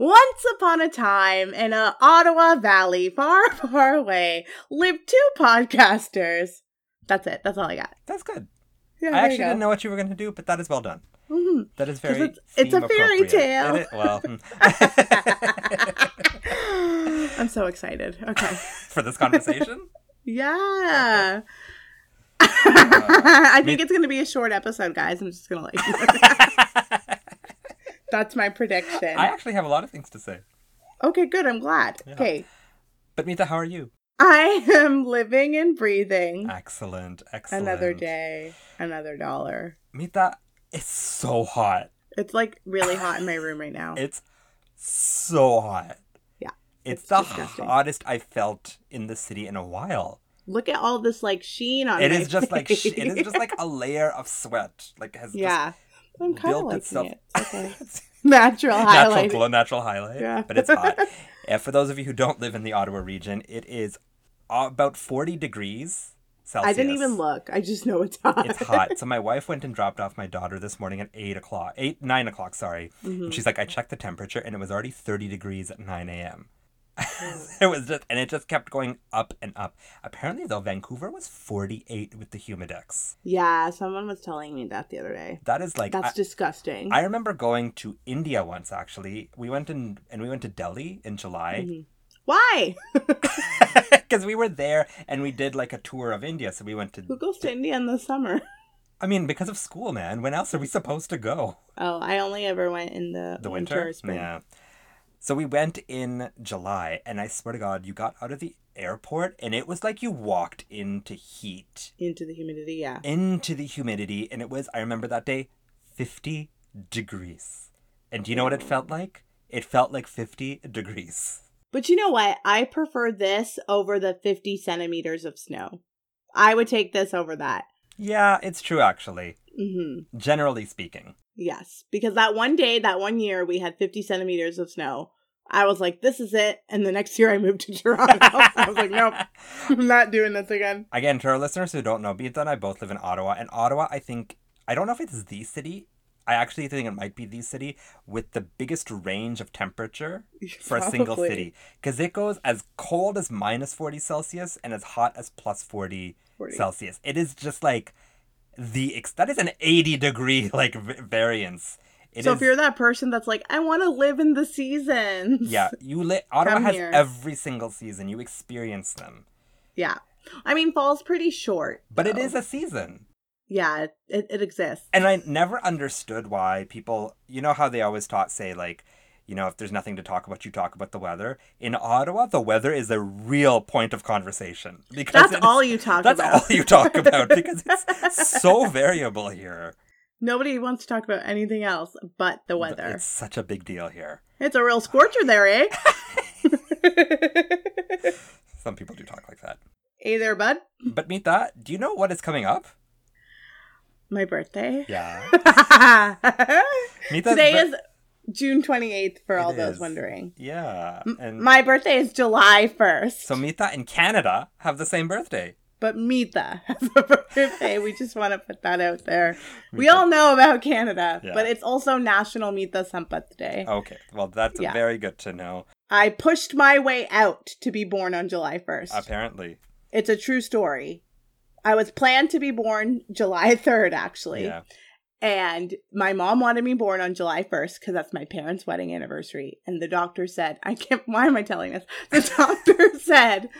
Once upon a time, in a Ottawa Valley, far, far away, lived two podcasters. That's it. That's all I got. That's good. Yeah, I actually didn't know what you were going to do, but that is well done. Mhm. That is very. it's- it's a fairy tale. It well, hmm. I'm so excited. Okay. for this conversation, Yeah. I think it's going to be a short episode, guys. I'm just going to know. That's my prediction. I actually have a lot of things to say. Okay, good. I'm glad. Yeah. Okay. But Mita, how are you? I am living and breathing. Excellent, excellent. Another day, another dollar. Mita, it's so hot. It's like really hot in my room right now. It's so hot. Yeah, It's, it's the disgusting. hottest I've felt in the city in a while. Look at all this like sheen on It my is just like it is just like a layer of sweat, like has yeah. I'm kind of liking itself. it. It's okay. Natural natural highlight. glow, natural highlight. Yeah. But it's hot. and for those of you who don't live in the Ottawa region, it is about 40 degrees Celsius. I didn't even look. I just know it's hot. It's hot. So my wife went and dropped off my daughter this morning at 8 o'clock. 8, 9 o'clock, sorry. Mm-hmm. And she's like, I checked the temperature and it was already 30 degrees at 9 a.m. It was just, and it just kept going up and up. Apparently, though, Vancouver was 48 with the humidex. yeah, someone was telling me that the other day. That is like, That's I- disgusting. I remember going to India once actually. We went in and we went to Delhi in July Mm-hmm. Why? because we were there and we did like a tour of India. So we went to. Who goes to India in the summer? I mean, because of school, man. When else are we supposed to go? Oh, I only ever went in the, The winter. winter. Yeah. So we went in July, and I swear to God, you got out of the airport, and it was like you walked into heat, Into the humidity, yeah. into the humidity, and it was. I remember that day, fifty degrees. And do you know what it felt like? It felt like fifty degrees. But you know what? I prefer this over the 50 centimeters of snow. I would take this over that. Yeah, it's true actually. Hmm Generally speaking. Yes, because that one day, that one year, we had 50 centimeters of snow. I was like, this is it. And the next year I moved to Toronto. I was like, nope, I'm not doing this again. Again, to our listeners who don't know, Mita and I both live in Ottawa, and Ottawa, I think, I don't know if it's the city. I actually think it might be the city with the biggest range of temperature for a single city. Because it goes as cold as minus 40 Celsius and as hot as plus 40, 40. Celsius. It is just like the, ex- that is an 80 degree like v- variance. It so is- if you're that person that's like, I want to live in the seasons. yeah, you li- Ottawa Come has here. every single season. You experience them. Yeah. I mean, fall's pretty short. But it though. is a season. Yeah, it, it, it exists. And I never understood why people, you know how they always taught, say, like, you know, if there's nothing to talk about, you talk about the weather. In Ottawa, the weather is a real point of conversation because That's all you talk about. That's about. all you talk about because it's so variable here. Nobody wants to talk about anything else but the weather. It's such a big deal here. It's a real scorcher there, eh? Some people do talk like that. hey there, bud. But Mita, do you know what is coming up? My birthday. Yeah. Today bir- is June 28th for all It those wondering. Yeah. And My birthday is July 1st. so Mita and Canada have the same birthday. but Mita has a birthday. we just want to put that out there. We all know about Canada, Yeah. but it's also National Mita Sampath Day. Okay. Well, that's Yeah. very good to know. I pushed my way out to be born on July 1st. Apparently. It's a true story. I was planned to be born July 3rd, actually. Yeah. And my mom wanted me born on July 1st because that's my parents' wedding anniversary. And the doctor said, I can't, why am I telling this? The doctor said,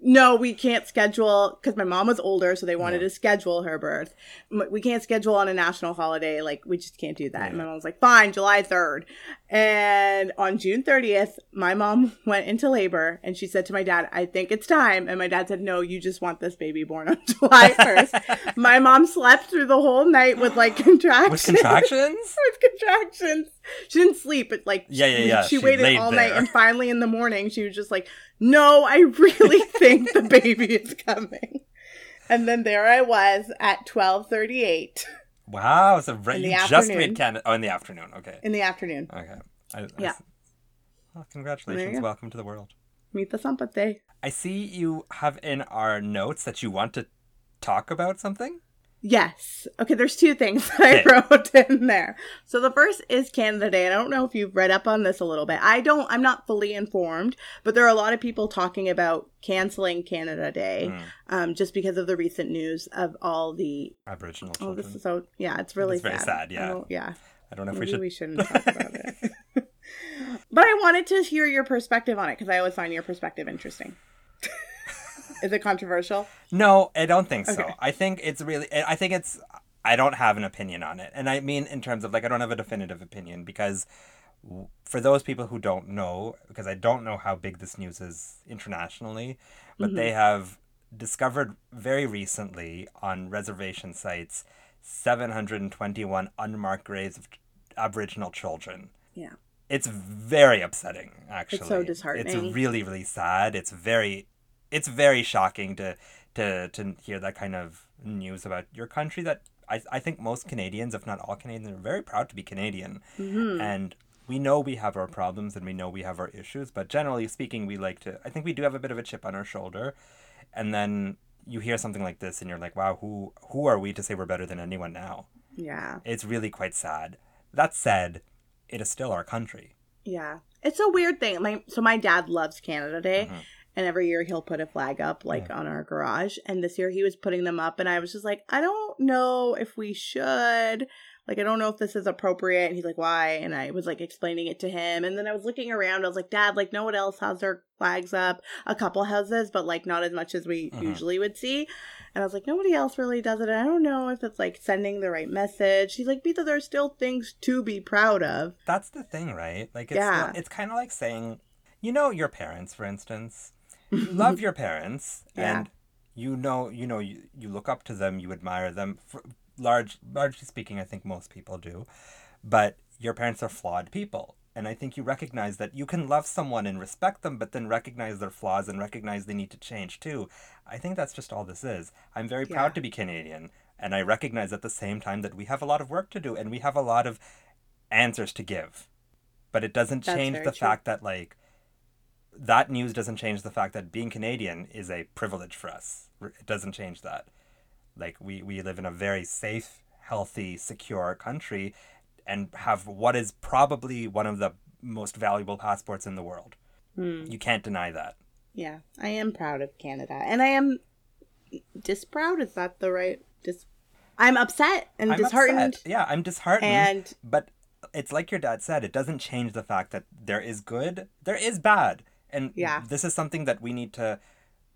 no, we can't schedule because my mom was older, so they wanted Yeah. to schedule her birth. We can't schedule on a national holiday. Like, we just can't do that. And my Yeah. mom was like, fine, July 3rd. And on June 30th, my mom went into labor and she said to my dad, I think it's time. And my dad said, No, you just want this baby born on July 1st. my mom slept through the whole night with like contractions. With contractions? with contractions. She didn't sleep, but like Yeah, yeah, yeah. She, She waited all night and finally in the morning she was just like, No, I really think the baby is coming. And then there I was at 1238 Wow. So right, you just afternoon. made Canada. Oh, in the afternoon. Okay. in the afternoon. Okay. I, I Yeah. Well, congratulations. There you go. Welcome to the world. Mita Sampath. I see you have in our notes that you want to talk about something. Yes. Okay, there's two things that I wrote in there. So the first is Canada Day. And I don't know if you've read up on this a little bit. I don't I'm not fully informed, but there are a lot of people talking about canceling Canada Day Mm, um just because of the recent news of all the Aboriginal oh children. this is so yeah, it's really It's very sad, yeah. yeah. I don't know if Maybe we we, should. shouldn't talk about it. but I wanted to hear your perspective on it because I always find your perspective interesting. Is it controversial? No, I don't think so. Okay. I think it's really. I think it's. I don't have an opinion on it, and I mean in terms of like I don't have a definitive opinion because w- for those people who don't know, because I don't know how big this news is internationally, but they mm-hmm. have discovered very recently on reservation sites 721 unmarked graves of Aboriginal children. Yeah. It's very upsetting, actually. It's so disheartening. It's really, really sad. It's very, it's very shocking to to to hear that kind of news about your country. That I I think most Canadians, if not all Canadians, are very proud to be Canadian, Mm-hmm. and we know we have our problems and we know we have our issues. But generally speaking, we like to. I think we do have a bit of a chip on our shoulder, and then you hear something like this, and you're like, wow, who who are we to say we're better than anyone now? Yeah. It's really quite sad. That said, it is still our country. Yeah. It's a weird thing. My so my dad loves Canada Day. Mhm. And every year he'll put a flag up like on our garage. And this year he was putting them up and I was just like, I don't know if we should. Like I don't know if this is appropriate. And he's like, Why? And I was like explaining it to him. And then I was looking around, I was like, Dad, like no one else has their flags up. A couple houses, but like not as much as we Mhm. usually would see. And I was like, nobody else really does it. I don't know if it's like sending the right message. He's like, Because there's still things to be proud of. That's the thing, right? Like it's Yeah. it's kind of like saying, you know, your parents, for instance, love your parents, Yeah. and you know, you know, you, you look up to them, you admire them. For large, largely speaking, I think most people do, but your parents are flawed people. And I think you recognize that you can love someone and respect them, but then recognize their flaws and recognize they need to change too. I think that's just all this is. I'm very Yeah. proud to be Canadian, and I recognize at the same time that we have a lot of work to do and we have a lot of answers to give. But it doesn't That's change the true. fact that like that news doesn't change the fact that being Canadian is a privilege for us. It doesn't change that. Like we we live in a very safe, healthy, secure country and have what is probably one of the most valuable passports in the world. Hmm. You can't deny that. Yeah, I am proud of Canada, and I am disproud. Is that the right? Dis. I'm upset and I'm disheartened, upset. Yeah, I'm disheartened. and but it's like your dad said, it doesn't change the fact that there is good, there is bad. And Yeah. this is something that we need to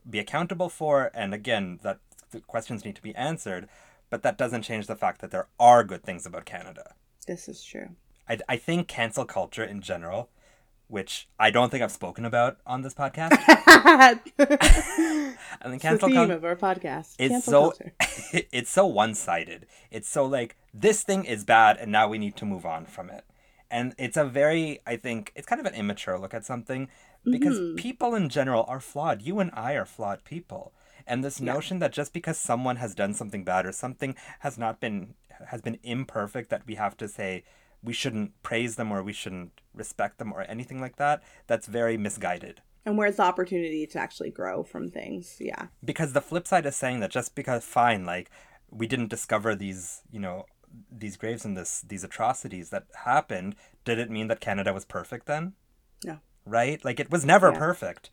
be accountable for. And again, that the questions need to be answered. But that doesn't change the fact that there are good things about Canada. this is true. I, I think cancel culture in general, which I don't think I've spoken about on this podcast. I think the theme culture of our podcast. it's Cancel so culture. it's so one-sided it's so like this thing is bad and now we need to move on from it and it's a very i think it's kind of an immature look at something because Mhm. people in general are flawed you and i are flawed people and this Yeah. notion that just because someone has done something bad or something has not been has been imperfect that we have to say we shouldn't praise them or we shouldn't respect them or anything like that that's very misguided And where's the opportunity to actually grow from things? Yeah. because the flip side is saying that just because fine like we didn't discover these you know these graves and this these atrocities that happened did it mean that canada was perfect then No. Right like it was never Yeah. perfect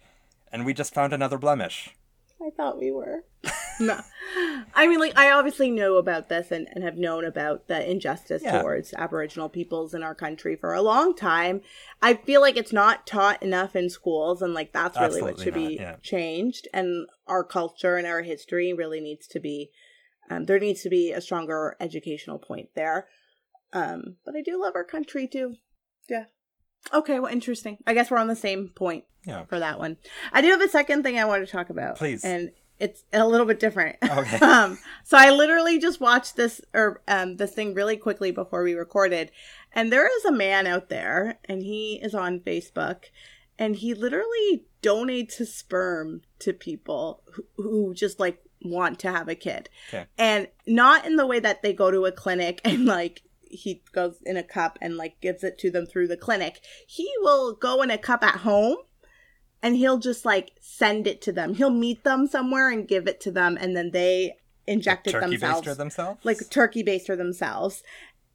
and we just found another blemish I thought we were. no. I mean, like, I obviously know about this and, and have known about the injustice Yeah. towards Aboriginal peoples in our country for a long time. I feel like it's not taught enough in schools, and, like, that's really what Absolutely should be yeah. changed. And our culture and our history really needs to be, um, there needs to be a stronger educational point there. Um, but I do love our country too. Yeah. Okay, well, interesting. I guess we're on the same point Yeah. for that one. I do have a second thing I want to talk about. Please. And it's a little bit different. Okay. um, so I literally just watched this or um this thing really quickly before we recorded, and there is a man out there, and he is on Facebook, and he literally donates his sperm to people who, who just like want to have a kid, Okay. and not in the way that they go to a clinic and like he goes in a cup and like gives it to them through the clinic. He will go in a cup at home and he'll just like send it to them. He'll meet them somewhere and give it to them and then they inject it Turkey themselves. themselves? like turkey baster themselves.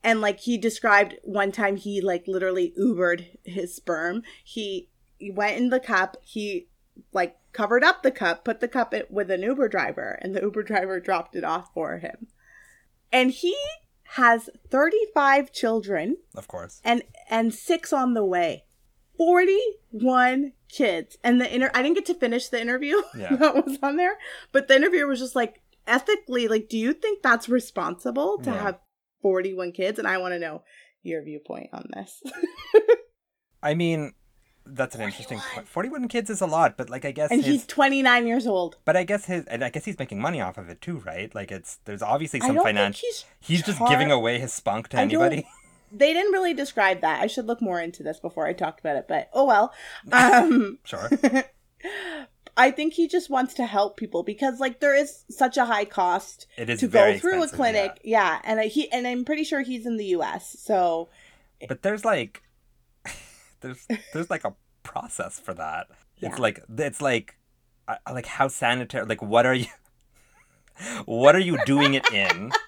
And like he described one time he like literally Ubered his sperm. He, he went in the cup, he like covered up the cup, put the cup with an Uber driver, and the Uber driver dropped it off for him. And he has 35 children of course. and and six on the way. 41 kids. And the inter I didn't get to finish the interview Yeah. that was on there, but the interviewer was just like ethically like do you think that's responsible to Yeah. have 41 kids and I want to know your viewpoint on this. I mean, that's an interesting point. 41 kids is a lot, but like I guess and his he's 29 years old. but I guess his and I guess he's making money off of it too, right? Like it's there's obviously some financial he's He's just giving away his spunk to I anybody. They didn't really describe that. I should look more into this before I talked about it, but oh well. Um Sure. I think he just wants to help people because like there is such a high cost It is to go through a clinic. Yeah. and I, he and I'm pretty sure he's in the U.S. So. But there's like there's there's like a process for that. Yeah. It's like it's like I- like how sanitary like what are you what are you doing it in?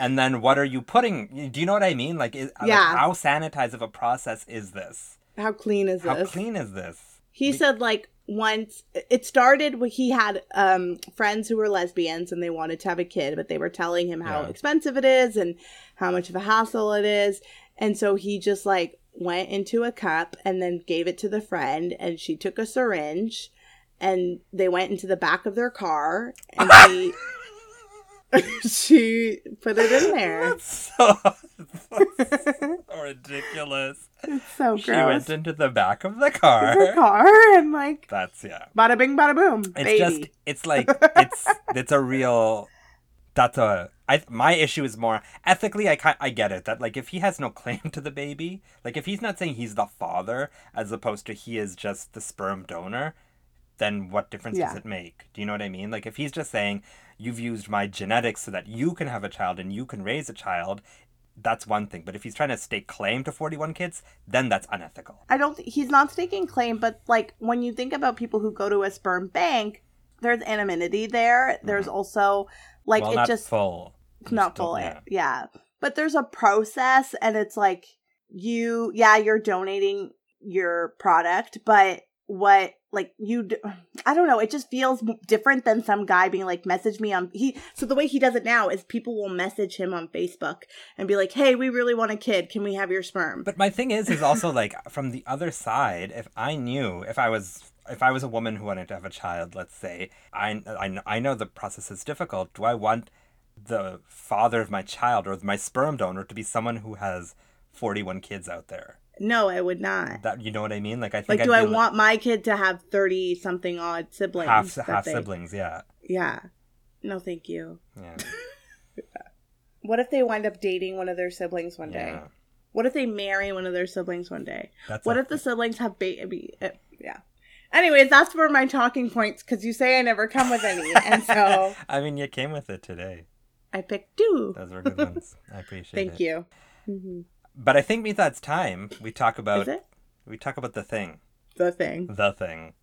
And then what are you putting? Do you know what I mean? Like, is, like, Yeah. how sanitized of a process is this? how clean is How this? How clean is this? He Be- said like once it started when he had um friends who were lesbians and they wanted to have a kid, but they were telling him how Yeah. expensive it is and how much of a hassle it is. And so he just like went into a cup and then gave it to the friend and she took a syringe and they went into the back of their car and she she put it in there. That's so, that's so ridiculous. It's so gross. She went into the back of the car. car and like That's yeah. bada bing bada boom. It's baby. just it's like it's it's a real that's a I my issue is more ethically I I get it that like if he has no claim to the baby like if he's not saying he's the father as opposed to he is just the sperm donor then what difference Yeah. does it make do you know what I mean like if he's just saying you've used my genetics so that you can have a child and you can raise a child that's one thing but if he's trying to stake claim to 41 kids then that's unethical I don't. He's not staking claim, but like when you think about people who go to a sperm bank, there's anonymity there. There's mm-hmm. also like well it not just full it's not full. yeah. Yeah. but there's a process, and it's like you, yeah, you're donating your product, but what like you d- i don't know it just feels different than some guy being like message me on he so the way he does it now is people will message him on facebook and be like hey we really want a kid can we have your sperm But my thing is, is also like from the other side. If I knew, if I was, if I was a woman who wanted to have a child, let's say, I, I, I know the process is difficult. Do I want the father of my child or my sperm donor to be someone who has forty-one kids out there? no i would not That you know what I mean? Like I think Like, I'd do I li- want my kid to have thirty something odd siblings? half half they- siblings? Yeah, Yeah. No, thank you. yeah, What if they wind up dating one of their siblings one day? What if they marry one of their siblings one day? That's what if the siblings have baby? Uh, yeah. Anyways, that's where my talking points because you say I never come with any, and so I mean, you came with it today. I picked two. Those were good ones. I appreciate it. Thank you. Mhm. But I think Mita, it's time we talk about Is it we talk about the thing, the thing? the thing.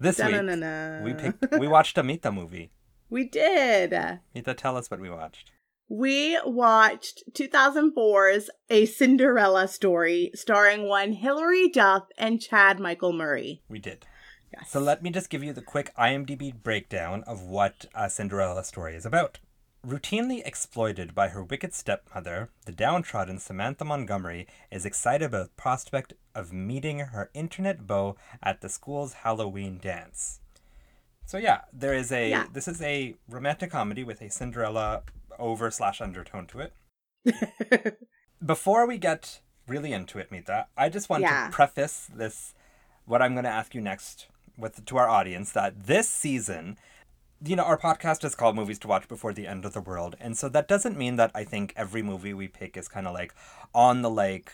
This week Da-na-na-na. we picked we watched a Mita movie. We did. Mita, tell us what we watched. We watched 2004's A Cinderella Story starring one Hilary Duff and Chad Michael Murray. We did. Yes. So let me just give you the quick IMDb breakdown of what a Cinderella story is about. Routinely exploited by her wicked stepmother, the downtrodden Samantha Montgomery is excited about the prospect of meeting her internet beau at the school's Halloween dance. So yeah, there is a Yeah. this is a romantic comedy with a Cinderella over slash undertone to it. Before we get really into it, Mita. I just want Yeah. to preface this, what I'm going to ask you next, with to our audience that this season, you know, our podcast is called Movies to Watch Before the End of the World, and so that doesn't mean that I think every movie we pick is kind of like on the like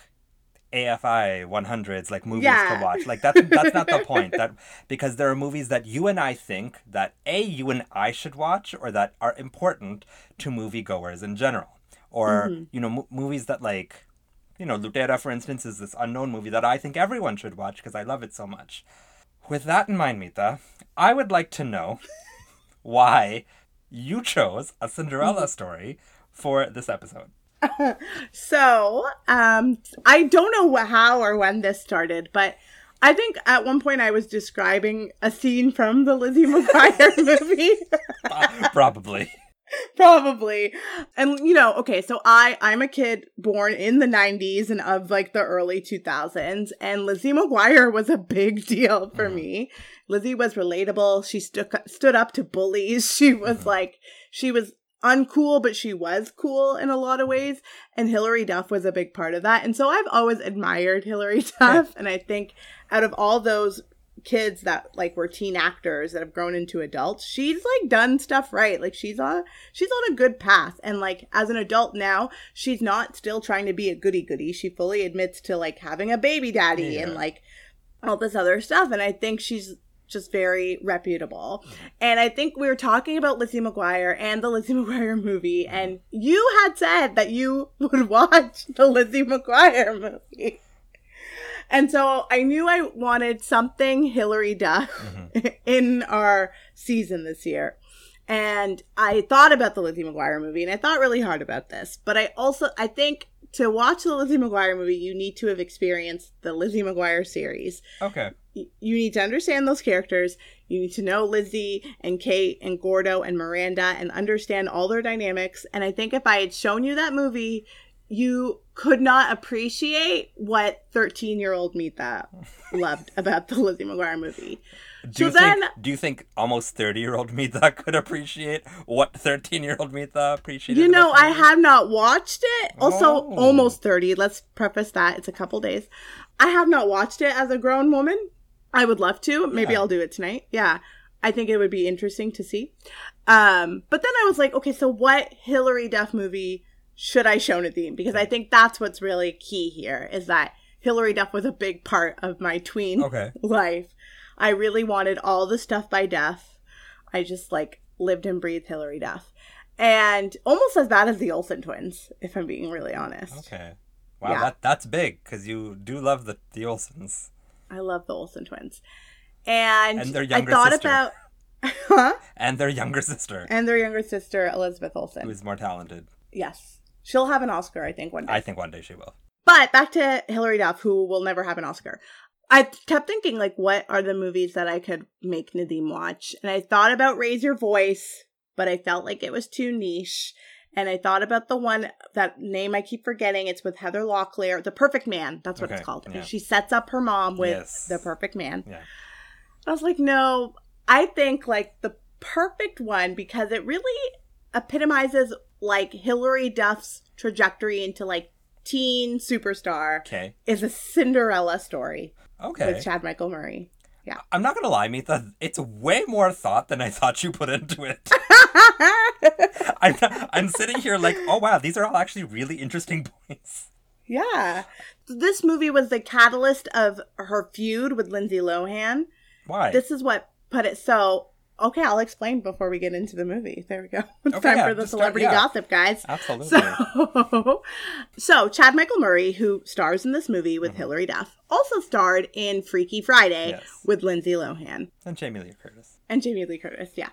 AFI 100s like movies Yeah. to watch. Like that's that's not the point. That because there are movies that you and I think that a you and I should watch or that are important to moviegoers in general. Or mm-hmm. you know mo- movies that like you know Lutera for instance is this unknown movie that I think everyone should watch because I love it so much. With that in mind, Mita, I would like to know why you chose a Cinderella mm-hmm. story for this episode. So, um, I don't know how or when this started, but I think at one point I was describing a scene from the Lizzie McGuire movie. Probably. Probably. And you know, okay, so I I'm a kid born in the 90s and of like the early 2000s and Lizzie McGuire was a big deal for me. Lizzie was relatable. She stood stood up to bullies. She was like she was uncool but she was cool in a lot of ways and Hilary Duff was a big part of that. And so I've always admired Hilary Duff and I think out of all those kids that like were teen actors that have grown into adults she's like done stuff right. Like she's on she's on a good path. And like as an adult now she's not still trying to be a goody goody she fully admits to like having a baby daddy and like all this other stuff. And i think she's just very reputable and i think we were talking about lizzie mcguire and the lizzie mcguire movie and you had said that you would watch the lizzie mcguire movie and so I knew I wanted something Hilary Duff in our season this year. And I thought about the Lizzie McGuire movie and I thought really hard about this. But I also I think to watch the Lizzie McGuire movie, you need to have experienced the Lizzie McGuire series. Okay. You need to understand those characters. You need to know Lizzie and Kate and Gordo and Miranda and understand all their dynamics. And I think if I had shown you that movie, you could not appreciate what 13 year old Mita loved about the Lizzie McGuire movie. Do you So then- think do you think almost thirty year old Mita could appreciate what thirteen year old Mita appreciated? You know, I have not watched it. Also, Oh. almost 30. Let's preface that. It's a couple days. I have not watched it as a grown woman. I would love to. Maybe Yeah. I'll do it tonight. Yeah. I think it would be interesting to see. Um, but then I was like, okay, so what Hilary Duff movie should I show Nadine? Because I think that's what's really key here is that Hilary Duff was a big part of my tween Okay. life. I really wanted all the stuff by Duff. I just like lived and breathed Hilary Duff. And almost as bad as the Olsen twins, if I'm being really honest. Okay. Wow, Yeah. that that's big because you do love the the Olsens I love the Olsen twins. And, And their I younger thought sister. about huh? and their younger sister, And their younger sister, Elizabeth Olsen. who is more talented. yes. She'll have an Oscar, I think, one day. I think one day she will. But back to Hilary Duff, who will never have an Oscar. I kept thinking, like, what are the movies that I could make Nadim watch? And I thought about Raise Your Voice, but I felt like it was too niche. And I thought about the one that name I keep forgetting. It's with Heather Locklear, The Perfect Man. That's what Okay, it's called. yeah. She sets up her mom with Yes. The Perfect Man. Yeah. I was like, no, I think like the perfect one because it really epitomizes like Hilary Duff's trajectory into like teen superstar Okay. is a Cinderella story Okay. with Chad Michael Murray. Yeah. I'm not gonna lie, Mita. It's way more thought than I thought you put into it. I'm I'm sitting here like, oh wow, these are all actually really interesting points. yeah. This movie was the catalyst of her feud with Lindsay Lohan. Why? This is what put it so. Okay, I'll explain before we get into the movie. There we go. It's Okay, time yeah, for the just start- celebrity yeah. gossip, guys. Absolutely. So, so Chad Michael Murray, who stars in this movie with Hilary Duff, also starred in Freaky Friday Mm-hmm. Yes. with Lindsay Lohan and Jamie Lee Curtis. and Jamie Lee Curtis, yeah,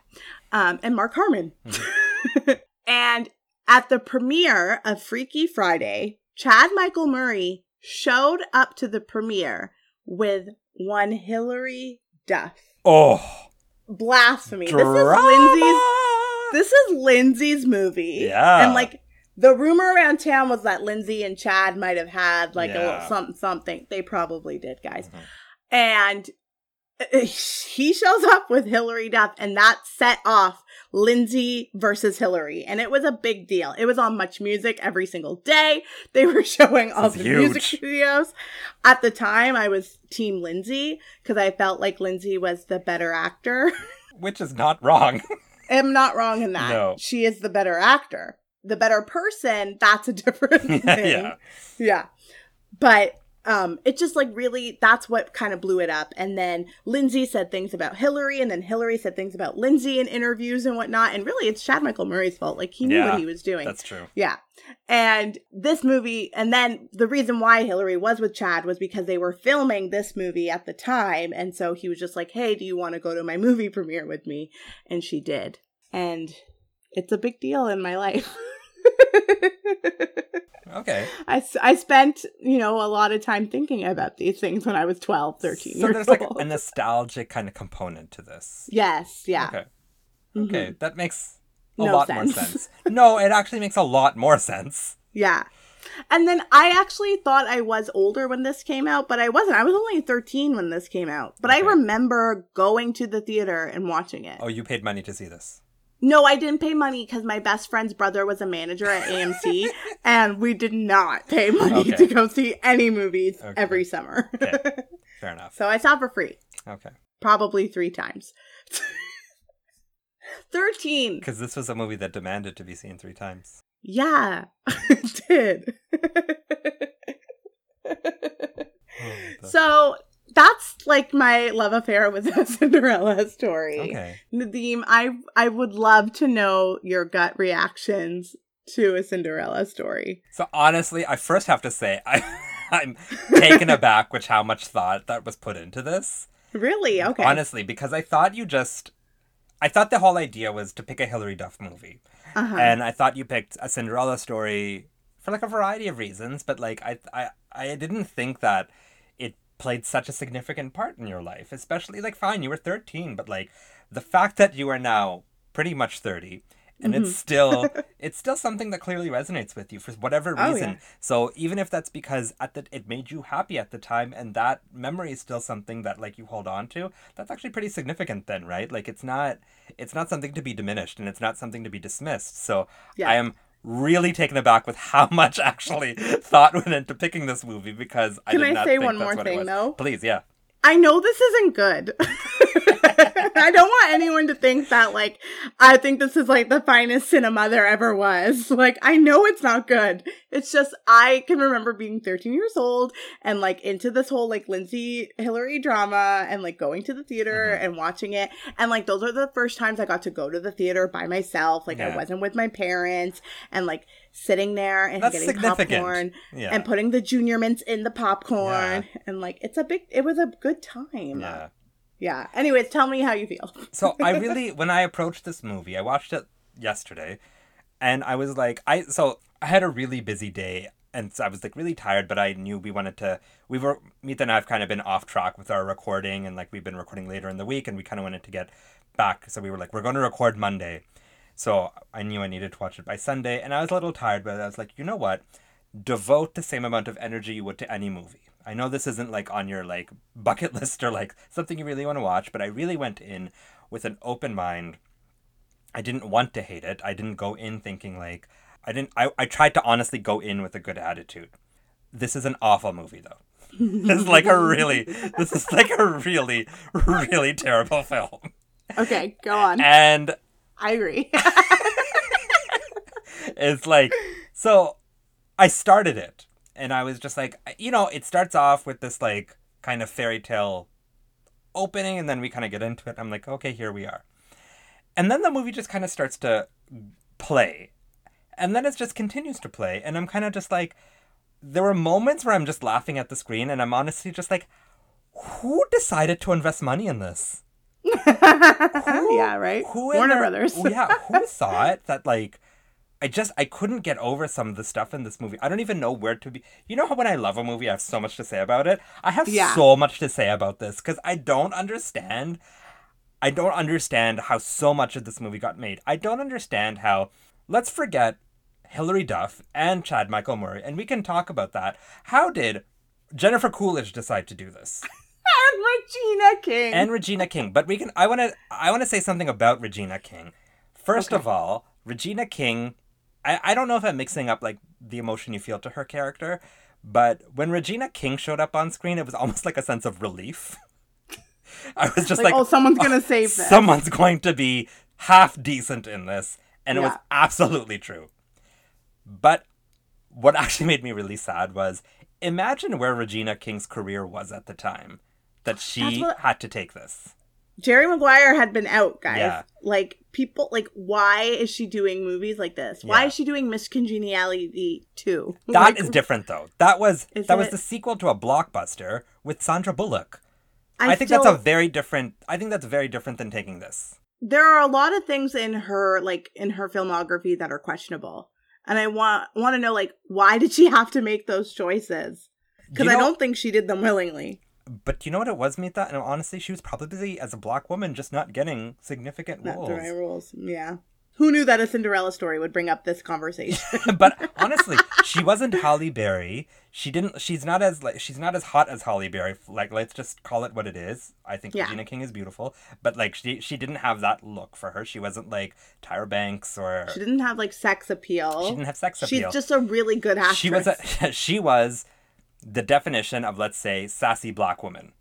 um, and Mark Harmon. Mm-hmm. and at the premiere of Freaky Friday, Chad Michael Murray showed up to the premiere with one Hilary Duff. Oh, Blasphemy! This is! Lindsay's this is Lindsay's movie. Yeah. And like the rumor around town was that Lindsay and Chad might have had like a little something something. They probably did, guys. Mhm. And uh, he shows up with Hilary Duff and that set off Lindsay versus Hilary. And it was a big deal. It was on Much Music every single day. They were showing all the music videos. At the time, I was Team Lindsay because I felt like Lindsay was the better actor. Which is not wrong. I'm not wrong in that. No. She is the better actor. The better person, that's a different thing. yeah. Yeah. But um it just like really that's what kind of blew it up. And then Lindsay said things about Hilary and then Hilary said things about Lindsay in interviews and whatnot. And really it's Chad Michael Murray's fault. Like he knew Yeah, what he was doing. That's true. Yeah. And this movie, and then the reason why Hilary was with Chad was because they were filming this movie at the time. And so he was just like, hey, do you want to go to my movie premiere with me? And she did. And it's a big deal in my life. Okay. I, I spent, you know, a lot of time thinking about these things when I was 12, 13 So there's like a nostalgic kind of component to this. yes, yeah. Okay. Mhm. Okay. That makes a No lot more sense. sense. No, it actually makes a lot more sense. Yeah. And then I actually thought I was older when this came out, but I wasn't. I was only 13 when this came out. But I remember going to the theater and watching it. Oh, you paid money to see this. No, I didn't pay money because my best friend's brother was a manager at AMC, and we did not pay money Okay. to go see any movies Okay. every summer. Okay. Fair enough. so I saw for free, Okay. probably three times. 13. Because this was a movie that demanded to be seen three times. Yeah, it did. Oh, so that's like my love affair with a Cinderella story. okay. Nadim, I I would love to know your gut reactions to a Cinderella story. So honestly, I first have to say I, I'm taken aback with how much thought that was put into this. Really? Okay. Honestly, because I thought you just, I thought the whole idea was to pick a Hilary Duff movie, uh-huh. and I thought you picked a Cinderella story for like a variety of reasons. But like I, I, I didn't think that played such a significant part in your life. Especially like fine, you were 13, but like the fact that you are now pretty much 30 and Mm-hmm. it's still it's still something that clearly resonates with you for whatever Oh, reason. yeah. So even if that's because at the it made you happy at the time and that memory is still something that like you hold on to, that's actually pretty significant then, right? Like it's not it's not something to be diminished and it's not something to be dismissed. So Yeah. I am really taken aback with how much actually thought went into picking this movie because I Can did I not say think one more thing, though? Please, yeah. I know this isn't good. I don't want anyone to think that like I think this is like the finest cinema there ever was. Like I know it's not good. It's just I can remember being 13 years old and like into this whole like Lindsay Hilary drama and like going to the theater Mhm. and watching it and like those are the first times I got to go to the theater by myself. Like I wasn't with my parents and like sitting there and That's getting popcorn Yeah. and putting the junior mints in the popcorn and like it's a big it was a good time yeah. yeah anyways tell me how you feel So I really, when I approached this movie, I watched it yesterday, and I was like, I so I had a really busy day, and so I was like really tired, but I knew we wanted to. We were Mita and I have kind of been off track with our recording, and like we've been recording later in the week, and we kind of wanted to get back. So we were like, we're going to record Monday. So I knew I needed to watch it by Sunday, and I was a little tired, but I was like, you know what? Devote the same amount of energy you would to any movie. I know this isn't like on your like bucket list or like something you really want to watch, but I really went in with an open mind. I didn't want to hate it. I didn't go in thinking like I didn't I, I tried to honestly go in with a good attitude. This is an awful movie though. this is like a really this is like a really, really terrible film. okay go on And i agree. It's like so i started it and i was just like you know it starts off with this like kind of fairy tale opening and then we kind of get into it. I'm like okay here we are. And then the movie just kind of starts to play. And then it just continues to play and i'm kind of just like there were moments where i'm just laughing at the screen and i'm honestly just like who decided to invest money in this yeah right who warner their- brothers yeah, who thought that like I just I couldn't get over some of the stuff in this movie. I don't even know where to be. You know how when I love a movie, I have so much to say about it. I have Yeah. so much to say about this because I don't understand. I don't understand how so much of this movie got made. I don't understand how. Let's forget Hilary Duff and Chad Michael Murray, and we can talk about that. How did Jennifer Coolidge decide to do this? And regina king and Regina King. But we can. I want to. I want to say something about Regina King. First Okay. of all, Regina King, I, I don't know if I'm mixing up like the emotion you feel to her character, but when Regina King showed up on screen, it was almost like a sense of relief. I was just Like, like, oh, someone's gonna oh, save this. someone's going to be half decent in this. And it was absolutely true. But what actually made me really sad was imagine where Regina King's career was at the time that she what- had to take this. Jerry Maguire had been out, guys. Yeah. Like people, like why is she doing movies like this? Why Yeah. is she doing Miss Congeniality too? That is Like, different though. That was Is that was the sequel to a blockbuster with Sandra Bullock. I, I, think still, that's a very different I think that's very different than taking this. there are a lot of things in her like in her filmography that are questionable, and I want want to know like why did she have to make those choices? Because I don't think she did them willingly. But you know what it was, Mita? And honestly, she was probably busy as a black woman just not getting significant Not roles. the right rules. Yeah. Who knew that a Cinderella story would bring up this conversation? but honestly, she wasn't Halle Berry. She didn't. She's not as like she's not as hot as Halle Berry. Like let's just call it what it is. I think Yeah. Regina King is beautiful, but like she she didn't have that look for her. She wasn't like Tyra Banks or she didn't have like sex appeal. she didn't have sex appeal. She's just a really good actress. she was a, she was the definition of let's say sassy black woman,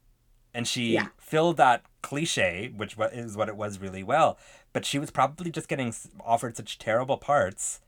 and she Yeah. filled that cliche, which is what it was really well. But she was probably just getting offered such terrible parts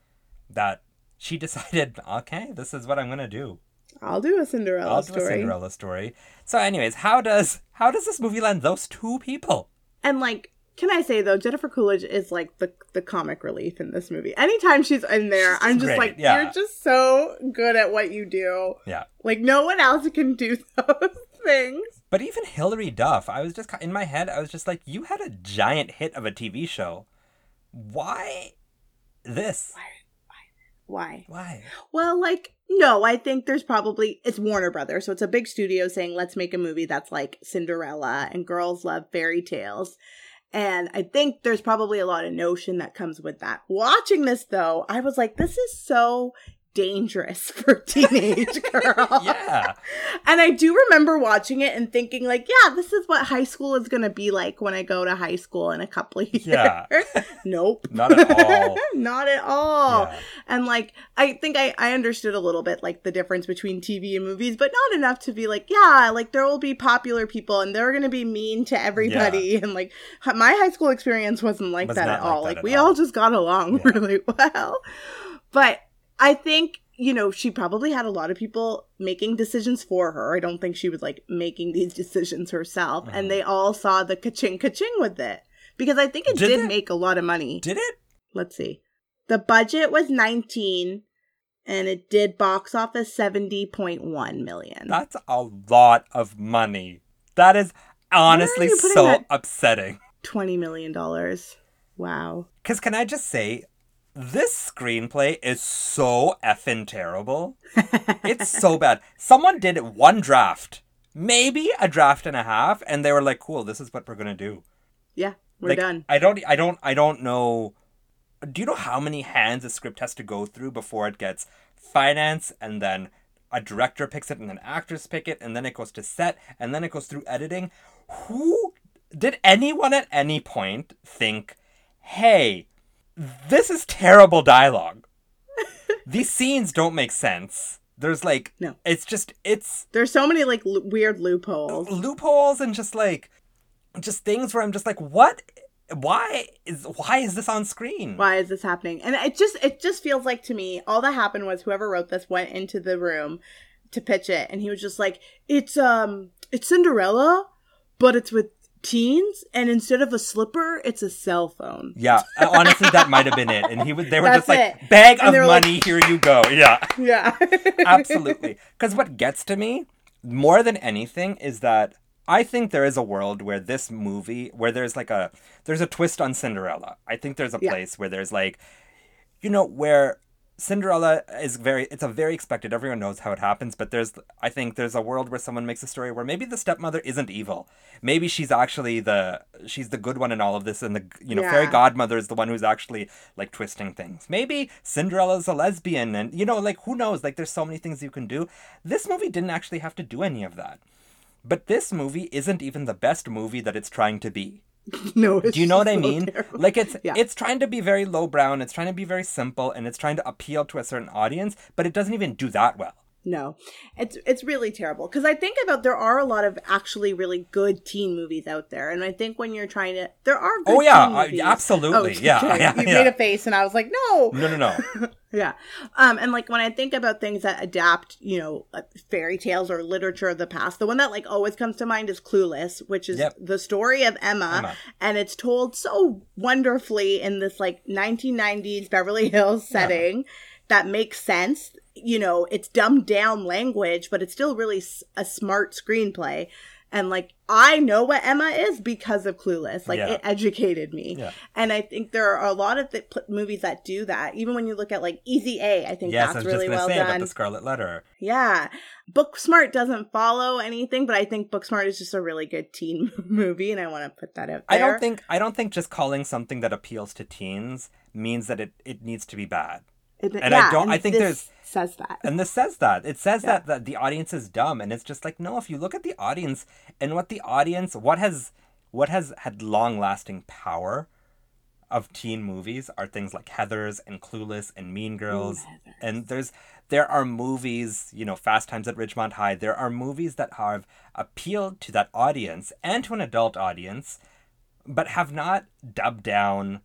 that she decided, okay, this is what I'm gonna do. I'll do a Cinderella I'll do story. a Cinderella story. So, anyways, how does how does this movie land those two people? And like, can I say though, Jennifer Coolidge is like the the comic relief in this movie. Anytime she's in there, I'm just great, like, yeah. you're just so good at what you do. Yeah. Like no one else can do those things. But even Hilary Duff, I was just in my head, I was just like, you had a giant hit of a TV show. Why this? Why? Why? Why? Well, like, no, I think there's probably it's Warner Brothers, so it's a big studio saying let's make a movie that's like Cinderella and girls love fairy tales. And I think there's probably a lot of notion that comes with that. Watching this though, I was like, this is so dangerous for teenage girl. Yeah. And I do remember watching it and thinking, like, yeah, this is what high school is going to be like when I go to high school in a couple of years. Yeah. nope. Not at all. Not at all. Yeah. And like, I think I, I understood a little bit like the difference between TV and movies, but not enough to be like, yeah, like there will be popular people and they're going to be mean to everybody. And like, my high school experience wasn't like Was that at like all. that Like, at we all. all just got along Yeah. really well. But I think, you know, she probably had a lot of people making decisions for her. I don't think she was like making these decisions herself. Mhm. And they all saw the ka-ching ka-ching with it. Because I think it Did did, it? make a lot of money. Did it? Let's see. The budget was 19 and it did box office 70.1 million. That's a lot of money. That is honestly so upsetting. 20 million dollars. Wow. Because can I just say, this screenplay is so effing terrible. It's so bad. Someone did one draft, maybe a draft and a half, and they were like, "Cool, this is what we're gonna do." Yeah, we're Like, done. I don't. I don't. I don't know. Do you know how many hands a script has to go through before it gets finance, and then a director picks it, and then actors pick it, and then it goes to set, and then it goes through editing? Who did anyone at any point think, "Hey, this is terrible dialogue. These scenes don't make sense." There's like, No. it's just, it's There's so many like lo- weird loopholes. loopholes and just like just things where I'm just like, what? Why is why is this on screen? Why is this happening? And it just it just feels like to me all that happened was whoever wrote this went into the room to pitch it and he was just like, "It's um it's Cinderella, but it's with teens and instead of a slipper, it's a cell phone." Yeah, uh, honestly, that might have been it. And he was they were That's just like, it. bag And of were like- money, here you go. Yeah, Yeah. absolutely. Because what gets to me more than anything is that I think there is a world where this movie, where there's like a there's a twist on Cinderella. I think there's a Yeah. place where there's like, you know, where Cinderella is very it's a very expected. Everyone knows how it happens, but there's I think there's a world where someone makes a story where maybe the stepmother isn't evil. Maybe she's actually the she's the good one in all of this and the you know, fairy godmother is the one who's actually like twisting things. Maybe Cinderella's a lesbian and you know, like who knows? Like there's so many things you can do. This movie didn't actually have to do any of that. But this movie isn't even the best movie that it's trying to be. no, it's Do you know what I mean? terrible. Like it's Yeah. it's trying to be very lowbrow and it's trying to be very simple and it's trying to appeal to a certain audience, but it doesn't even do that well. No, it's it's really terrible because I think about there are a lot of actually really good teen movies out there, and I think when you're trying to, there are. Good Oh, yeah, uh, absolutely. Oh, Yeah, yeah, You yeah. made a face, and I was like, no, No, no, no. yeah. Um, and like when I think about things that adapt, you know, uh, fairy tales or literature of the past, the one that like always comes to mind is Clueless, which is Yep. the story of Emma, Emma. and it's told so wonderfully in this like 1990s Beverly Hills setting that makes sense. You know, it's dumbed down language, but it's still really a smart screenplay. And like I know what Emma is because of Clueless. Like Yeah. it educated me. Yeah. And I think there are a lot of th- movies that do that. Even when you look at like Easy A, I think yes, I that's was really just well say about the Scarlet Letter. Yeah. Booksmart doesn't follow anything, but I think Booksmart is just a really good teen movie, and I want to put that out there. I don't think I don't think just calling something that appeals to teens means that it, it needs to be bad. It- and I don't- and I think this there's- says that. And this says that. It says Yeah. that, that the audience is dumb and it's just like no, if you look at the audience and what the audience what has what has had long lasting power of teen movies are things like Heathers and Clueless and Mean Girls. Heathers. and there's there are movies, you know, Fast Times at Ridgemont High. There are movies that have appealed to that audience and to an adult audience, but have not dubbed down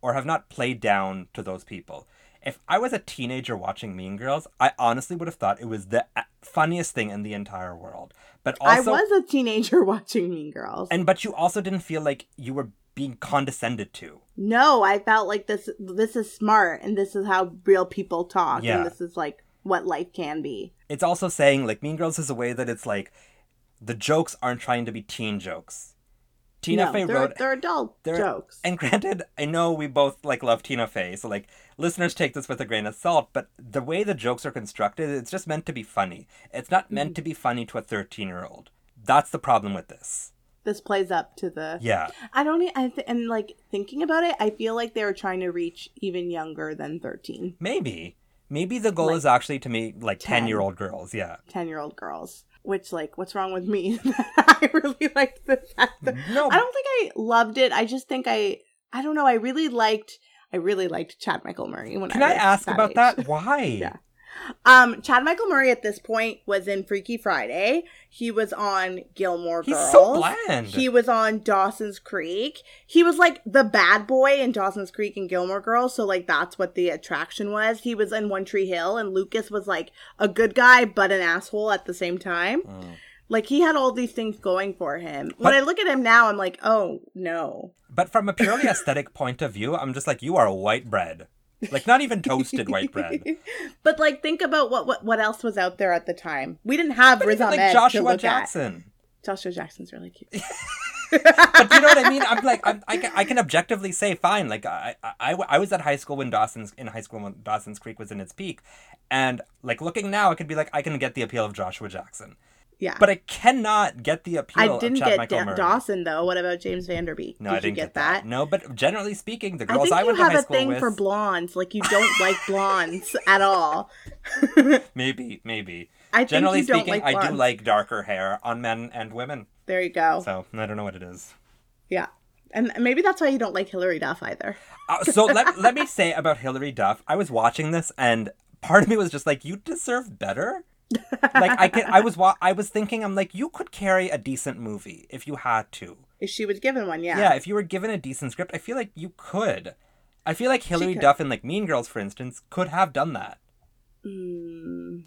or have not played down to those people. If I was a teenager watching Mean Girls, I honestly would have thought it was the uh, funniest thing in the entire world. But also, I was a teenager watching Mean Girls. and but you also didn't feel like you were being condescended to. no, I felt like this. This is smart, and this is how real people talk, Yeah. and this is like what life can be. It's also saying like Mean Girls is a way that it's like the jokes aren't trying to be teen jokes. Tina no, Fey they're, wrote they're adult they're- jokes. And granted, I know we both like love Tina Fey, so like listeners take this with a grain of salt, but the way the jokes are constructed, it's just meant to be funny. It's not Mm-hmm. meant to be funny to a 13-year-old. That's the problem with this. this plays up to the. Yeah. I don't. I th- and like thinking about it, I feel like they were trying to reach even younger than 13, Maybe. Maybe the goal Like is actually to meet like 10. 10-year-old girls. Yeah. 10 year old girls. Which like, what's wrong with me? I really liked the fact that No. I don't think I loved it. I just think I. I don't know. I really liked. I really liked Chad Michael Murray when Can I I ask about age. that? Why? Yeah. Um, Chad Michael Murray at this point was in Freaky Friday. He was on Gilmore Girls. He's so bland. He was on Dawson's Creek. He was like the bad boy in Dawson's Creek and Gilmore Girls, so like that's what the attraction was. He was in One Tree Hill, and Lucas was like a good guy but an asshole at the same time. Mm. Like he had all these things going for him. when I look at him now, I'm like, oh no. But from a purely aesthetic point of view, I'm just like, you are white bread. Like, not even toasted white bread. but like, think about what what what else was out there at the time. We didn't have But Riz even, Ahmed like Joshua look at. Jackson. Joshua Jackson's really cute. but you know what I mean? I'm like, I'm, I, can, I can objectively say, fine. Like, I, I, I, I was at high school when Dawson's, in high school when Dawson's Creek was in its peak. And, like, looking now, I could be like, I can get the appeal of Joshua Jackson. Yeah. But I cannot get the appeal I didn't of Chad get Da- Dawson though. What about James Van Der Beek? No, Did I didn't you get, that. No, but generally speaking, the girls I think I, you went to have high a school thing with, for blondes. Like you don't like blondes at all. maybe, maybe. I Generally you speaking, like I do like darker hair on men and women. There you go. So I don't know what it is. Yeah. And maybe that's why you don't like Hilary Duff either. Uh, so let, let me say about Hilary Duff. I was watching this and part of me was just like, you deserve better. Like I can, I was wa- I was thinking, I'm like, you could carry a decent movie if you had to. If she was given one, yeah. Yeah, if you were given a decent script, I feel like you could. I feel like Hilary. Duff in like Mean Girls, for instance, could have done that. Mm.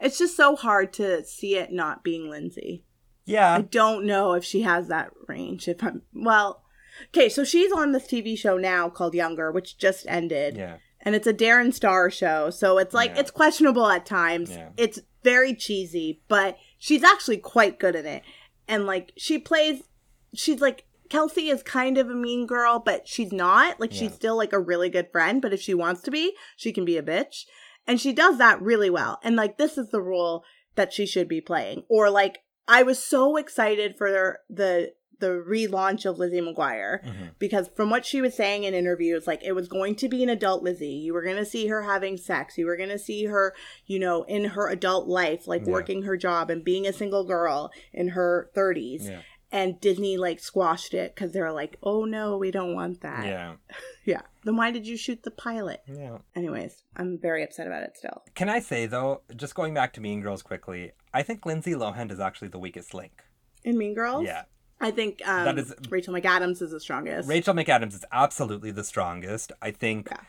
It's just so hard to see it not being Lindsay. Yeah. I don't know if she has that range. If I'm well, okay, so she's on this TV show now called Younger, which just ended. yeah. And it's a Darren Star show, so it's like Yeah. it's questionable at times. Yeah. It's very cheesy, but she's actually quite good at it. And like she plays she's like Kelsey is kind of a mean girl, but she's not. Like Yeah. she's still like a really good friend, but if she wants to be, she can be a bitch. And she does that really well. And like this is the role that she should be playing. Or like I was so excited for the the relaunch of Lizzie McGuire Mhm. because from what she was saying in interviews like it was going to be an adult lizzie you were going to see her having sex you were going to see her you know in her adult life like Yeah. working her job and being a single girl in her 30s Yeah. and Disney like squashed it because they were like, "Oh no, we don't want that." Yeah. yeah. Then why did you shoot the pilot? Yeah. Anyways, I'm very upset about it still. Can I say though, just going back to Mean Girls quickly, I think Lindsay Lohan is actually the weakest link. In Mean Girls, Yeah. I think um, That is- Rachel McAdams is the strongest, Rachel McAdams is absolutely the strongest. I think Yeah.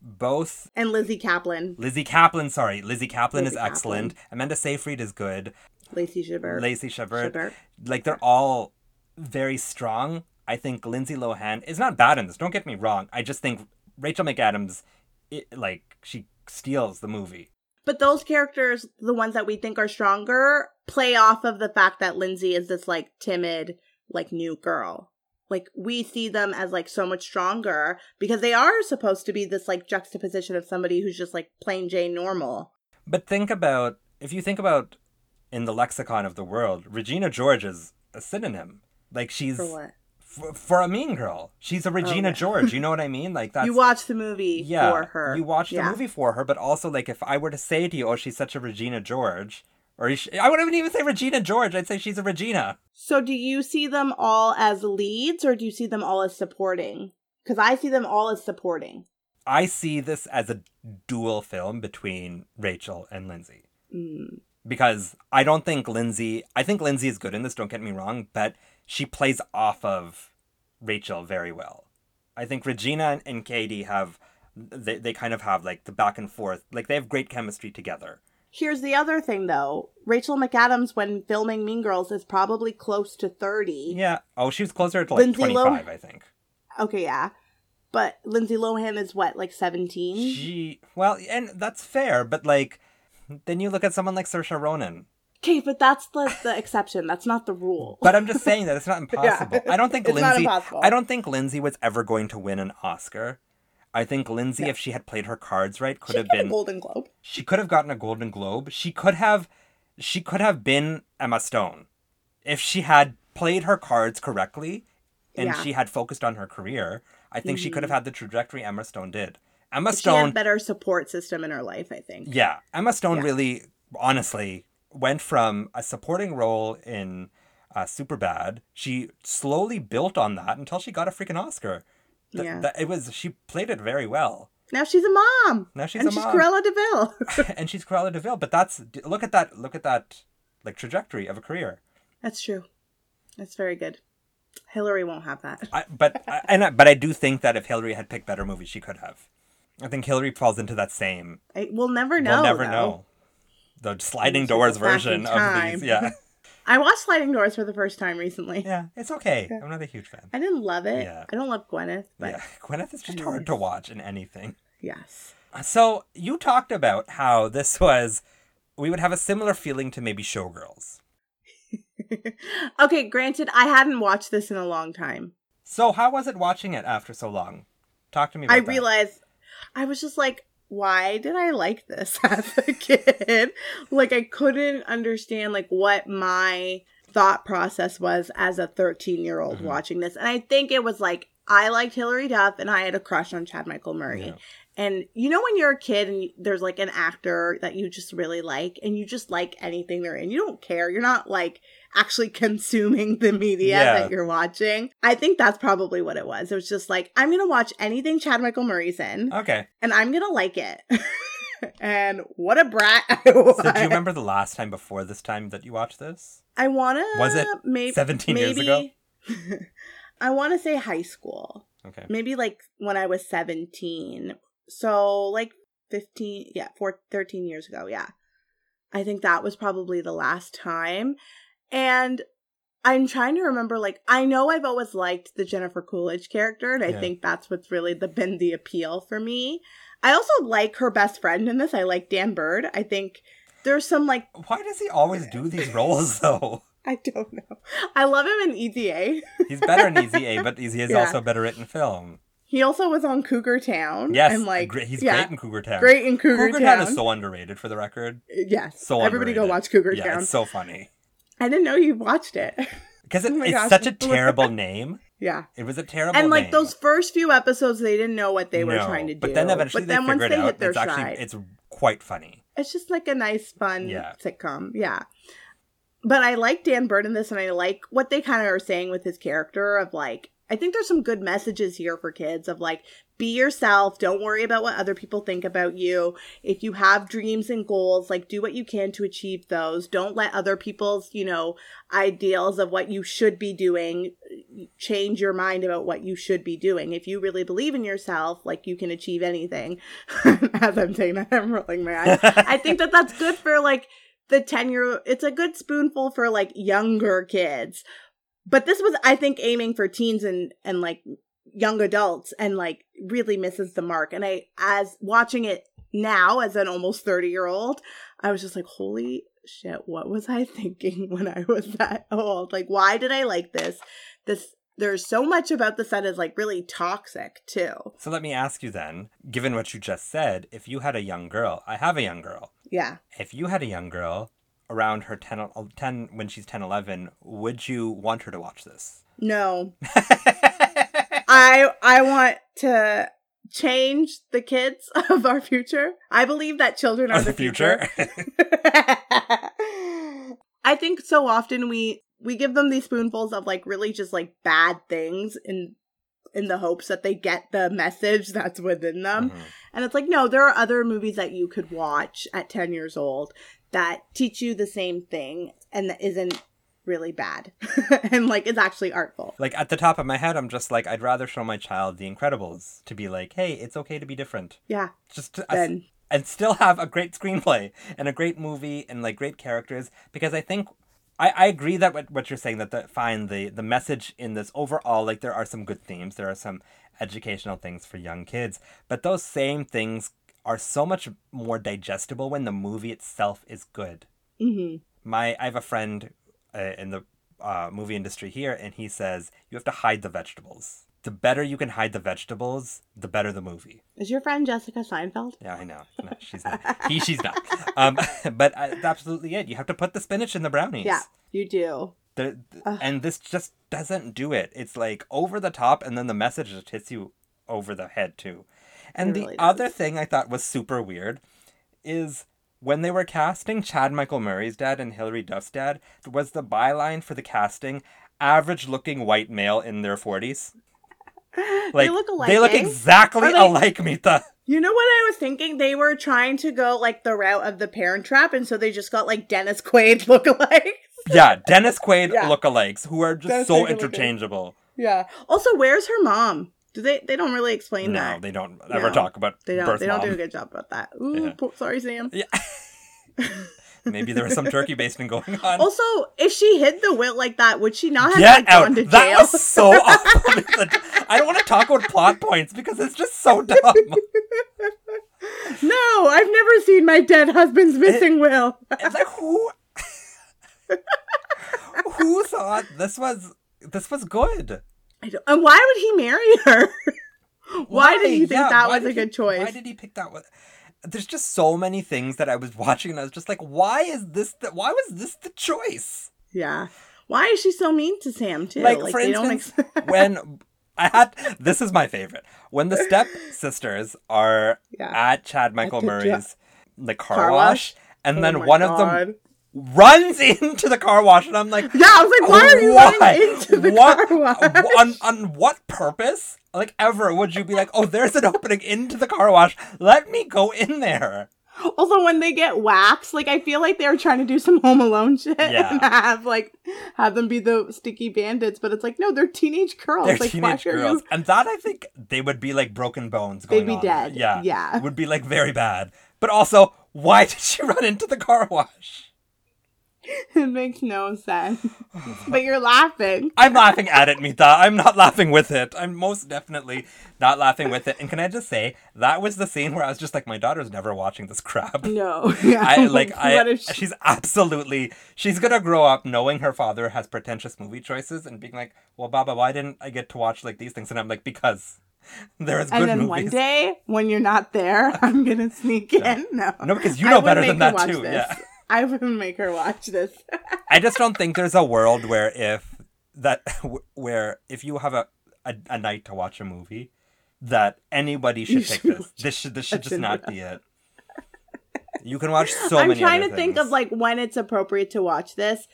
both and Lizzy Caplan, Lizzy Caplan, sorry, Lizzy Caplan Lizzie is excellent. Amanda Seyfried is good. Lacey Chabert, Lacey Chabert. like they're all very strong. I think Lindsay Lohan is not bad in this. Don't get me wrong. I just think Rachel McAdams, it, like she steals the movie. But those characters, the ones that we think are stronger, play off of the fact that Lindsay is this like timid, like new girl. Like we see them as like so much stronger because they are supposed to be this like juxtaposition of somebody who's just like plain Jane normal. But think about if you think about in the lexicon of the world, Regina George is a synonym. Like she's For what? for a mean girl. She's a oh, Regina yeah. George. You know what I mean? Like that you watch the movie yeah, for her. You watch the Yeah. movie for her, but also like if I were to say to you, "Oh, she's such a Regina George," or sh- I wouldn't even say Regina George. I'd say she's a Regina. So do you see them all as leads or do you see them all as supporting? Because I see them all as supporting. I see this as a dual film between Rachel and Lindsay. Mm. Because I don't think Lindsay, I think Lindsay is good in this, don't get me wrong, but she plays off of Rachel very well. I think Regina and, and Cady have, they, they kind of have like the back and forth, like they have great chemistry together. Here's the other thing though. Rachel McAdams when filming Mean Girls is probably close to 30. Yeah. Oh, she was closer to like Lindsay 25, Lohan- I think. Okay, yeah. But Lindsay Lohan is what, like 17? She, well, and that's fair, but like, then you look at someone like Saoirse Ronan. Okay, but that's the, the exception. That's not the rule. But I'm just saying that it's not impossible. I don't think It's not Lindsay. impossible. I don't think Lindsay was ever going to win an Oscar. I think Lindsay, if she had played her cards right, could She have got a been. Golden Globe. She could have gotten a Golden Globe. She could have. She could have been Emma Stone, if she had played her cards correctly, and Yeah. Mm-hmm. she had focused on her career. I think she could have had the trajectory Emma Stone did. Emma She had Stone. better support system in her life, I think. Yeah, Emma Stone Yeah. really, honestly, went from a supporting role in uh, Superbad. She slowly built on that until she got a freaking Oscar. Th- Yeah. that- it was she played it very well, Now she's a mom. Now she's a mom. and a she's mom. Cruella de Vil. and she's Cruella de Vil. But that's look at that, look at that, like trajectory of a career. That's true. That's very good. Hilary won't have that. I, but I- and I, but I do think that if Hilary had picked better movies, she could have. I think Hilary falls into that same. I, we'll never know. we'll never though. know. The sliding doors go back in version of these, yeah, I watched Sliding Doors for the first time recently. yeah, it's okay. I'm not a huge fan. I didn't love it. Yeah. I don't love Gwyneth, but yeah, Gwyneth is just hard to watch in anything. yes. Uh, so you talked about how this was, we would have a similar feeling to maybe Showgirls. okay, granted, I hadn't watched this in a long time. So how was it watching it after so long? Talk to me. About it. I that. realized I was just like, why did I like this as a kid? like I couldn't understand like what my thought process was as a 13 year old Mhm. watching this. And I think it was like I liked Hilary Duff and I had a crush on Chad Michael Murray. Yeah. And you know when you're a kid and there's like an actor that you just really like and you just like anything they're in. You don't care. You're not like actually consuming the media Yeah. that you're watching. I think that's probably what it was. It was just like I'm going to watch anything Chad Michael Murray's in Okay. and I'm going to like it. and what a brat I was. So do you remember the last time before this time that you watched this? I want to Was it maybe 17 years ago? I want to say high school. Okay. maybe like when I was 17. So like 15, yeah, four, 13 years ago. Yeah. I think that was probably the last time. And I'm trying to remember, like, I know I've always liked the Jennifer Coolidge character, and I Yeah. think that's what's really the, been the appeal for me. I also like her best friend in this. I like Dan Byrd. I think there's some, like, Why does he always do these roles though? I don't know. I love him in Easy A. He's better in Easy A, but he's, Yeah. also better written film. He also was on Cougar Town. Yes, and like great, he's yeah, great in Cougar Town. great in Cougar, Cougar Town. Town is so underrated for the record. Yes. So Everybody go watch Cougar yeah, Town. it's so funny I didn't know you watched it. because it, Oh it's gosh. such a terrible name. yeah. It was a terrible And like name. those first few episodes, they didn't know what they were trying to do. But then eventually But they then once figured they it out. hit their it's actually it's quite funny. it's just like a nice, fun Yeah. sitcom. Yeah. but I like Dan Byrd in this, and I like what they kind of are saying with his character of like, I think there's some good messages here for kids of like, be yourself. Don't worry about what other people think about you. If you have dreams and goals, like do what you can to achieve those. Don't let other people's, you know, ideals of what you should be doing uh, change your mind about what you should be doing. If you really believe in yourself, like you can achieve anything. As I'm saying that, I'm rolling my eyes. I think that that's good for like the 10 year it's a good spoonful for like younger kids but this was i think aiming for teens and and like young adults and like really misses the mark. And i as watching it now as an almost 30 year old i was just like holy shit what was i thinking when i was that old? Like why did i like this? This there's so much about the set is like really toxic too. So let me ask you then, given what you just said, if you had a young girl, I have a young girl. yeah. If you had a young girl around her 10, 10 when she's 10, 11, would you want her to watch this? no I I want to change the kids of our future. I believe that children are Of the future? I think so often we we give them these spoonfuls of like really just like bad things in in the hopes that they get the message that's within them. Mhm. And it's like no, there are other movies that you could watch at 10 years old that teach you the same thing and that isn't really bad. and like it's actually artful. Like at the top of my head, I'm just like, I'd rather show my child The Incredibles to be like, hey, it's okay to be different. Yeah. Just to, Then and still have a great screenplay and a great movie and like great characters because I think I, I agree that what, what you're saying that the fine the the message in this overall like there are some good themes there are some educational things for young kids but those same things are so much more digestible when the movie itself is good mhm. my I have a friend uh, in the uh, movie industry here, and he says you have to hide the vegetables. The better you can hide the vegetables, the better the movie. Is your friend Jessica Seinfeld? Yeah, I know. No, she's not. He, she's not. Um, but uh, that's absolutely it. You have to put the spinach in the brownies. Yeah, you do. The, and this just doesn't do it. It's like over the top, and then the message just hits you over the head too. And the other thing I thought was super weird is when they were casting Chad Michael Murray's dad and Hilary Duff's dad, was the byline for the casting average looking white male in their 40s. Like, they look alike. They look exactly they- alike, Mita. You know what I was thinking? They were trying to go like the route of the Parent Trap, and so they just got like Dennis Quaid lookalikes. Yeah, Dennis Quaid Yeah. lookalikes who are just Dennis so Quaid interchangeable. Yeah. Also, where's her mom? Do they? They don't really explain that? No, that. they don't ever No. talk about They don't. birth They don't mom. do a good job about that. Ooh, Yeah. poor- sorry, Sam. Yeah. Maybe there was some turkey basting going on. Also, if she hid the will like that, would she not have Get like, out! gone to That jail? was so awful. I don't want to talk about plot points because it's just so dumb. no, I've never seen my dead husband's missing will. It's like who who thought this was this was good? I don't- and why would he marry her? why, did he think Yeah, that was a did he- good choice? Why did he pick that one? There's just so many things that I was watching and I was just like, why is this the, why was this the choice? Yeah. Why is she so mean to Sam too? Like, for instance, ex- when I had this is my favorite. When the step sisters are Yeah. at Chad Michael Murray's the car, Car wash, and Oh then one of them God. Runs into the car wash, and I'm like, Yeah, I was like, why are you Why? running into the what, car wash? on on what purpose? Like ever would you be like, oh, there's an opening into the car wash. Let me go in there. Also, when they get waxed, like I feel like they were trying to do some Home Alone shit Yeah. and have like have them be the sticky bandits, but it's like no, they're teenage girls. They're like, teenage girls, you- and that I think they would be like broken bones. Going They'd be on. dead. Yeah, Yeah. would be like very bad. But also, why did she run into the car wash? It makes no sense. but you're laughing. I'm laughing at it, Mita. I'm not laughing with it. I'm most definitely not laughing with it. And can I just say that was the scene where I was just like, my daughter's never watching this crap. No. Yeah. I like I she- she's absolutely she's gonna grow up knowing her father has pretentious movie choices and being like, Well Baba, why didn't I get to watch like these things? And I'm like, Because there is good and then movies. one day when you're not there, I'm gonna sneak in. No. No, because you know better than that too. this. Yeah. I wouldn't make her watch this. I just don't think there's a world where if that where if you have a, a, a night to watch a movie that anybody should You pick should this. This should this should just not be it. You can watch so I'm many trying other to think of like when it's appropriate to watch this.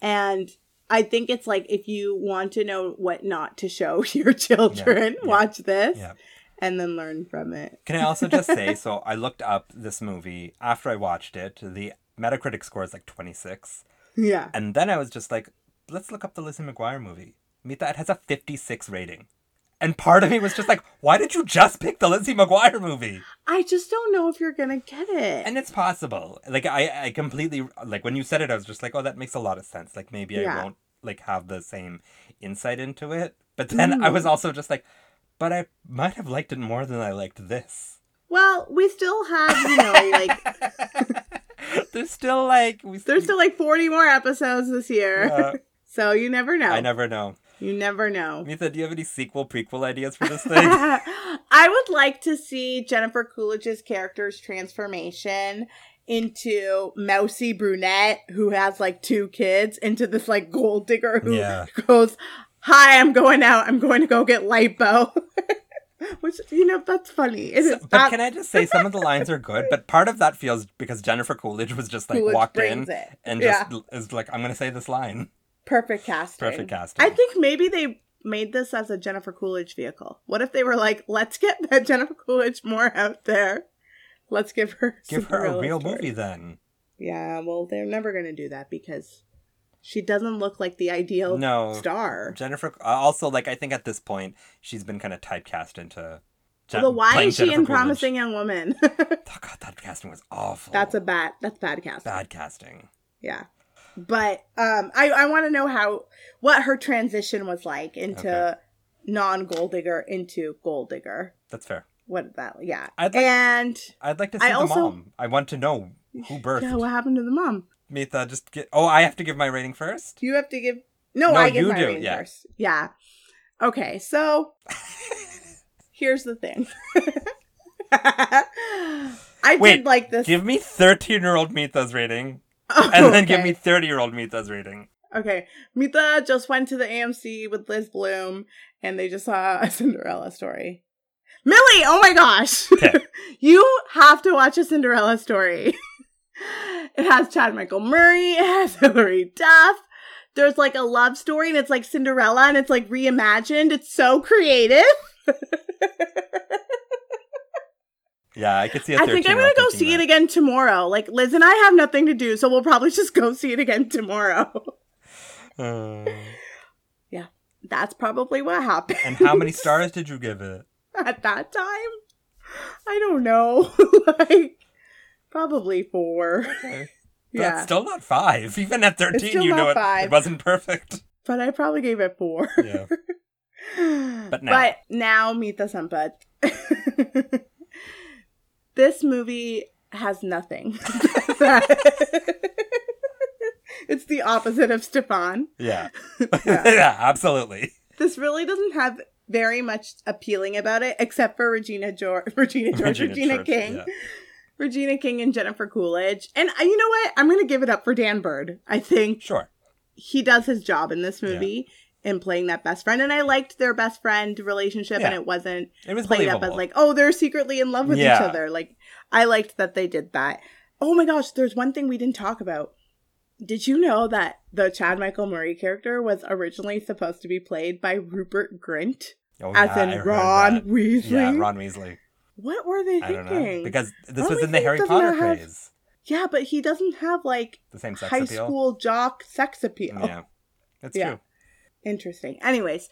And I think it's like if you want to know what not to show your children, yeah. watch this Yeah. and then learn from it. Can I also just say, so I looked up this movie after I watched it. The Metacritic score is like 26. Yeah. And then I was just like, let's look up the Lizzie McGuire movie. Meet that it has a 56 rating. And part of me was just like, why did you just pick the Lizzie McGuire movie? I just don't know if you're gonna get it. And it's possible. Like I, I completely like when you said it, I was just like, oh, that makes a lot of sense. Like maybe I won't like have the same insight into it. But then I mm. was also just like, but I might have liked it more than I liked this. well, we still have, you know, like There's still like we there's still like 40 more episodes this year. Yeah. so you never know. I never know. You never know. Mita, do you have any sequel prequel ideas for this thing? I would like to see Jennifer Coolidge's character's transformation into mousy brunette who has like two kids into this like gold digger who Yeah. goes, "Hi, I'm going out. I'm going to go get lipo." Which you know that's funny. It is So- but that- can I just say some of the lines are good, but part of that feels because Jennifer Coolidge was just like Coolidge walked in it. and Yeah. just is like, I'm gonna say this line. perfect casting? Perfect casting. I think maybe they made this as a Jennifer Coolidge vehicle. What if they were like, "Let's get that Jennifer Coolidge more out there. Let's give her Give her a real story." movie then. Yeah, well, they're never going to do that because she doesn't look like the ideal No. star. Jennifer uh, also like I think at this point she's been kind of typecast into. Although, why is she Jennifer in Coolidge. Promising Young Woman? Oh god, that casting was awful. that's a bad. That's bad casting. bad casting. Yeah, but um, I I want to know how what her transition was like into Okay. non gold digger into gold digger. That's fair. What that? Yeah, I'd like- and I'd like to see I the also- mom. I want to know who birthed. yeah, what happened to the mom? Mita, just get. Oh, I have to give my rating first. You have to give. No, No, I give you my do, rating yeah. first. Yeah. Okay, so here's the thing. I Wait, did like this. Give me thirteen-year-old Mita's rating, Oh, and then give me thirty-year-old Mita's rating. Okay, Mita just went to the AMC with Liz Bloom, and they just saw a Cinderella story. Millie, oh my gosh, Okay. you have to watch a Cinderella story. it has Chad Michael Murray, it has Hilary Duff. There's like a love story, and it's like Cinderella, and it's like reimagined. It's so creative. Yeah, I could see it. I think I'm gonna go see it again tomorrow. Like Liz and I have nothing to do, so we'll probably just go see it again tomorrow. Uh, That's probably what happened. and how many stars did you give it? at that time? I don't know. like probably four. Okay. yeah. That's still not five. Even at 13, you know it, it wasn't perfect. but I probably gave it four. Yeah. But now. But now Mita Sampath. this movie has nothing. it's the opposite of Stefan. Yeah. Yeah. yeah, absolutely. This really doesn't have very much appealing about it, except for Regina George, Regina George, Regina, George, King, yeah. Regina King, and Jennifer Coolidge. And uh, you know what? I'm going to give it up for Dan Byrd. I think Sure. he does his job in this movie in playing that best friend, and I liked their best friend relationship, and it wasn't It was played up as like, oh, they're secretly in love with each other. Like, I liked that they did that. Oh my gosh, there's one thing we didn't talk about. Did you know that the Chad Michael Murray character was originally supposed to be played by Rupert Grint, oh, as yeah, I in heard Ron. Weasley? Yeah, Ron Weasley. What were they I thinking? Because this was in the Harry Potter have- craze. yeah, but he doesn't have like The same sex high appeal. school jock sex appeal. Yeah. That's Yeah. true. Interesting. Anyways,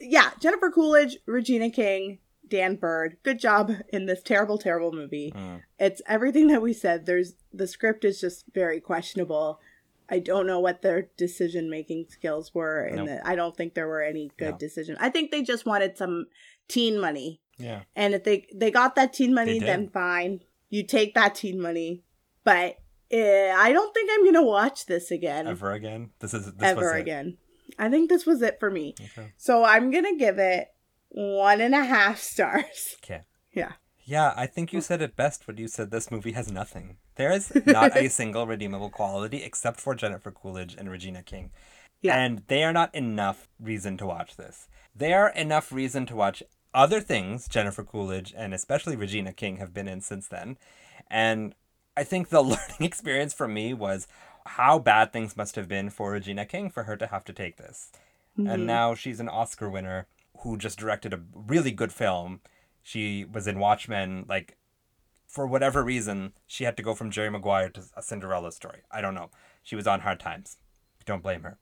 yeah, Jennifer Coolidge, Regina King, Dan Byrd. Good job in this terrible, terrible movie. Mm. It's everything that we said. There's the script is just very questionable. I don't know what their decision making skills were, and Nope. the, I don't think there were any good No. decisions. I think they just wanted some teen money, Yeah. and if they they got that teen money, then fine, you take that teen money. But uh, I don't think I'm gonna watch this again Ever again? This is this ever was it. again. I think this was it for me. Okay. So I'm gonna give it one and a half stars. Okay. Yeah. Yeah, I think you said it best when you said this movie has nothing. There is not a single redeemable quality except for Jennifer Coolidge and Regina King. Yeah. And they are not enough reason to watch this. They are enough reason to watch other things Jennifer Coolidge and especially Regina King have been in since then. And I think the learning experience for me was how bad things must have been for Regina King for her to have to take this. Mm-hmm. And now she's an Oscar winner who just directed a really good film. She was in Watchmen. Like, for whatever reason, she had to go from Jerry Maguire to a Cinderella story. I don't know. She was on hard times. Don't blame her.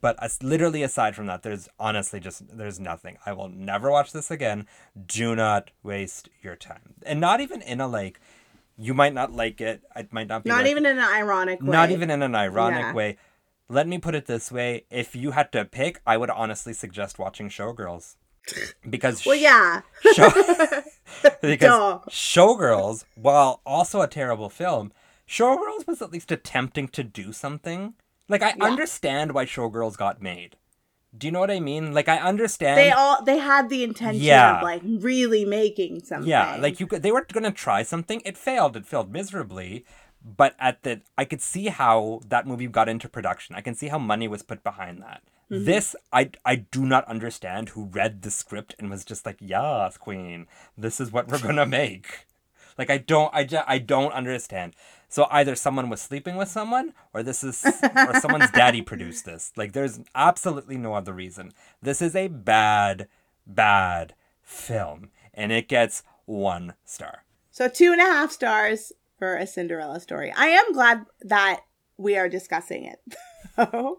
But as, literally, aside from that, there's honestly just there's nothing. I will never watch this again. Do not waste your time, and not even in a like. You might not like it. It might not be Not like- even in an ironic way. not even in an ironic Yeah. way. Let me put it this way: if you had to pick, I would honestly suggest watching Showgirls, because Well, yeah. Show- because. Showgirls, while also a terrible film, Showgirls was at least attempting to do something. Like I Yeah. understand why Showgirls got made. Do you know what I mean? Like I understand. They all they had the intention Yeah. of like really making something. Yeah, like you could. They were gonna try something. It failed. It failed miserably. But at the, I could see how that movie got into production. I can see how money was put behind that. Mm-hmm. This, I, I do not understand. Who read the script and was just like, "Yes, Queen, this is what we're gonna make." Like I don't, I just, I don't understand. So either someone was sleeping with someone, or this is, or someone's daddy produced this. Like there's absolutely no other reason. This is a bad, bad film, and it gets one star. So two and a half stars for a Cinderella story. I am glad that we are discussing it.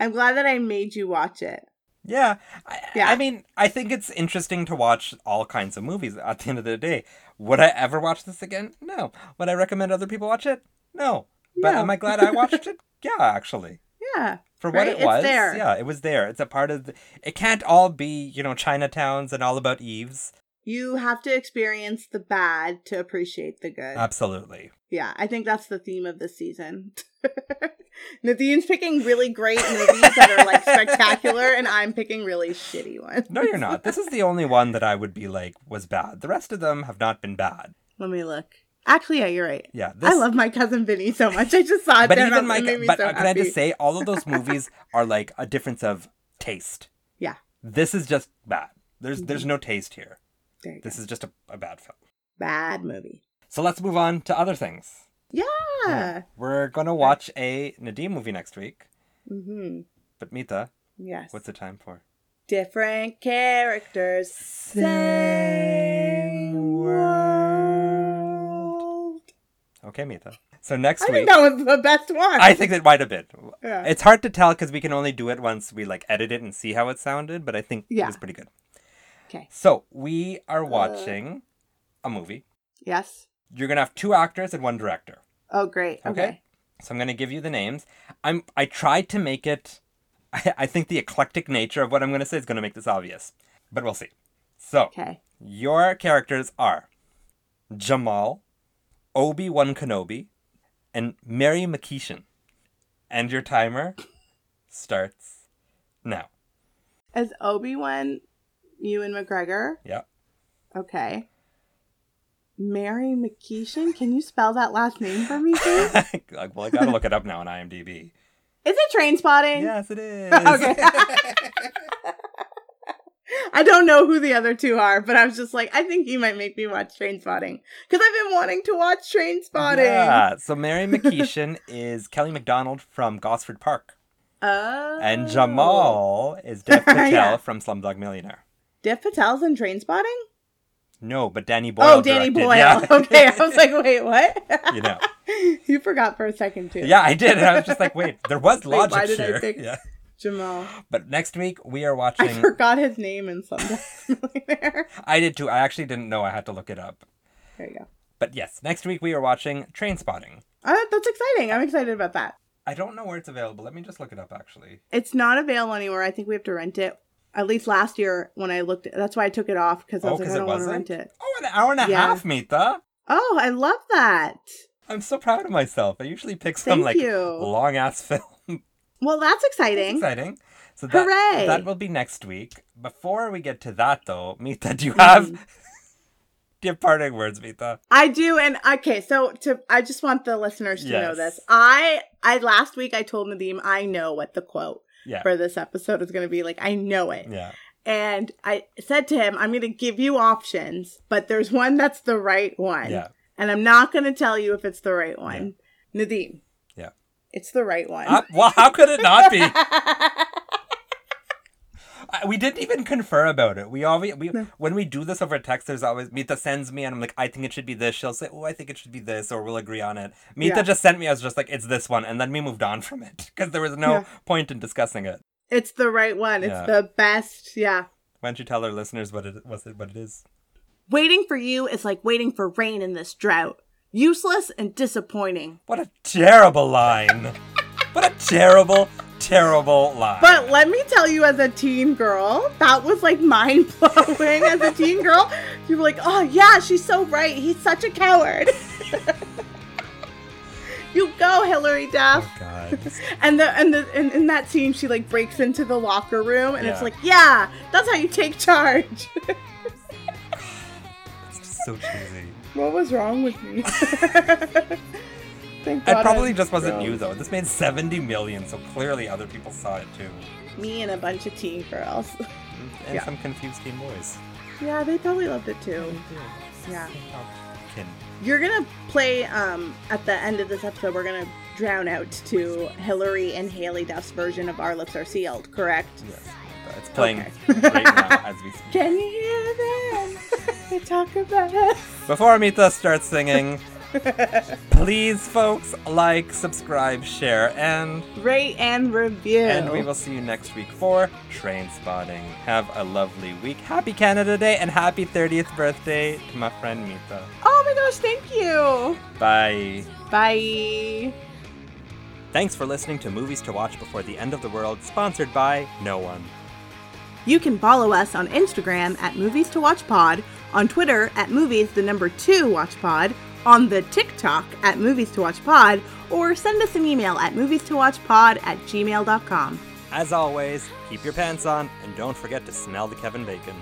I'm glad that I made you watch it. Yeah. I, Yeah. I mean, I think it's interesting to watch all kinds of movies at the end of the day. Would I ever watch this again? No. Would I recommend other people watch it? No. But am I glad I watched it? Yeah, actually. Yeah. For what Right? it was. Yeah, it was there. It's a part of the, it can't all be, you know, Chinatowns and all about Eves. You have to experience the bad to appreciate the good. Absolutely. yeah, I think that's the theme of this season. Nadine's picking really great movies that are like spectacular, and I'm picking really shitty ones. No, you're not. This is the only one that I would be like was bad. The rest of them have not been bad. Let me look. Actually, yeah, you're right. Yeah. This, I love my cousin Vinny so much. I just saw it but there. even and my it made me but so uh, can I just say all of those movies are like a difference of taste. Yeah. This is just bad. There's there's no taste here. You go. This is just a, a bad film. Bad movie. So let's move on to other things. Yeah. We're gonna watch a Nadim movie next week. Mm-hmm. But Mita, Yes. what's the time for? Different characters. Same world. Okay, Mita. So next I week, think that was the best one. I think it might have been. Yeah. It's hard to tell because we can only do it once we like edit it and see how it sounded. But I think it Yeah. was pretty good. Okay. So we are watching a movie. Yes. You're gonna have two actors and one director. Oh, great. Okay. Okay. So I'm gonna give you the names. I'm I tried to make it. I, I think the eclectic nature of what I'm gonna say is gonna make this obvious, but we'll see. So Okay. your characters are Jamal, Obi Wan Kenobi, and Mary Maceachran. And your timer starts now. As Obi Wan, Ewan McGregor. Yeah. Okay. Mary Maceachran. Can you spell that last name for me, please? Well, I gotta look it up now on IMDb. Is it Trainspotting? Yes, it is. Okay. I don't know who the other two are, but I was just like, I think you might make me watch Trainspotting because I've been wanting to watch Trainspotting. Yeah. So Mary Maceachran is Kelly Macdonald from Gosford Park. Oh. And Jamal is Dev Patel Yeah. from Slumdog Millionaire. Dev Patel's in Trainspotting? No, but Danny Boyle. oh, Danny directed. Boyle. Yeah. Okay, I was like, wait, what? you know. you forgot for a second too. Yeah, I did. And I was just like, wait, there was Wait, logic why did I here. pick- Yeah. Jamal. But next week we are watching. I forgot his name in Millionaire. I did too. I actually didn't know. I had to look it up. There you go. But yes, next week we are watching Trainspotting. Uh, that's exciting. I'm excited about that. I don't know where it's available. Let me just look it up actually. It's not available anywhere. I think we have to rent it. At least last year when I looked, that's why I took it off because I Oh, was like, I don't want to rent it. Oh, an hour and a Yeah. half, Mita. Oh, I love that. I'm so proud of myself. I usually pick some Thank like long ass film. Well, that's exciting. exciting. So that, Hooray! that will be next week. Before we get to that, though, Mita, do you have Mm-hmm. do you have parting words, Mita? I do, and okay, so to I just want the listeners to know this. I I last week I told Nadim I know what the quote Yeah. for this episode is going to be. Like I know it, Yeah. and I said to him, I'm going to give you options, but there's one that's the right one, Yeah. and I'm not going to tell you if it's the right one. Nadim, Yeah. It's the right one. Uh, well, how could it not be? I- we didn't even confer about it. We always we when we do this over text, there's always Mita sends me and I'm like, I think it should be this. She'll say, Oh, I think it should be this, or we'll agree on it. Mita Yeah. just sent me. I was just like, It's this one, and then we moved on from it because there was no Yeah. point in discussing it. it's the right one. It's Yeah. the best. Yeah. Why don't you tell our listeners what it was? It what it is? Waiting for you is like waiting for rain in this drought. Useless and disappointing. What a terrible line! what a terrible, terrible line. But let me tell you, as a teen girl, that was like mind blowing. as a teen girl, you were like, oh, yeah, she's so right. He's such a coward. you go, Hilary Duff. oh God. And the and the and in that scene, she like breaks into the locker room, and it's like, yeah, that's how you take charge. So cheesy. what was wrong with me? Thank It probably I'm just wasn't grown. you though. This made 70 million, so clearly other people saw it too. Me and a bunch of teen girls. And Yeah. some confused teen boys. yeah, they probably loved it too. Yeah. Kin. You're gonna play um at the end of this episode. We're gonna drown out to Hilary and Haylie Duff's version of "Our Lips Are Sealed." Correct? Yes. It's playing Okay. right now as we speak. Can you hear them? they talk about us. Before Amita starts singing, please, folks, like, subscribe, share, and Rate and review. and we will see you next week for Trainspotting. Have a lovely week. Happy Canada Day and happy 30th birthday to my friend Mita. Oh my gosh! Thank you. Bye. Bye. Thanks for listening to Movies to Watch Before the End of the World, sponsored by no one. You can follow us on Instagram at Movies to Watch Pod, on Twitter at Movies the number two Watch Pod, on the TikTok at Movies to Watch Pod, or send us an email at movies to watch pod at gmail.com. As always, keep your pants on and don't forget to smell the Kevin Bacon.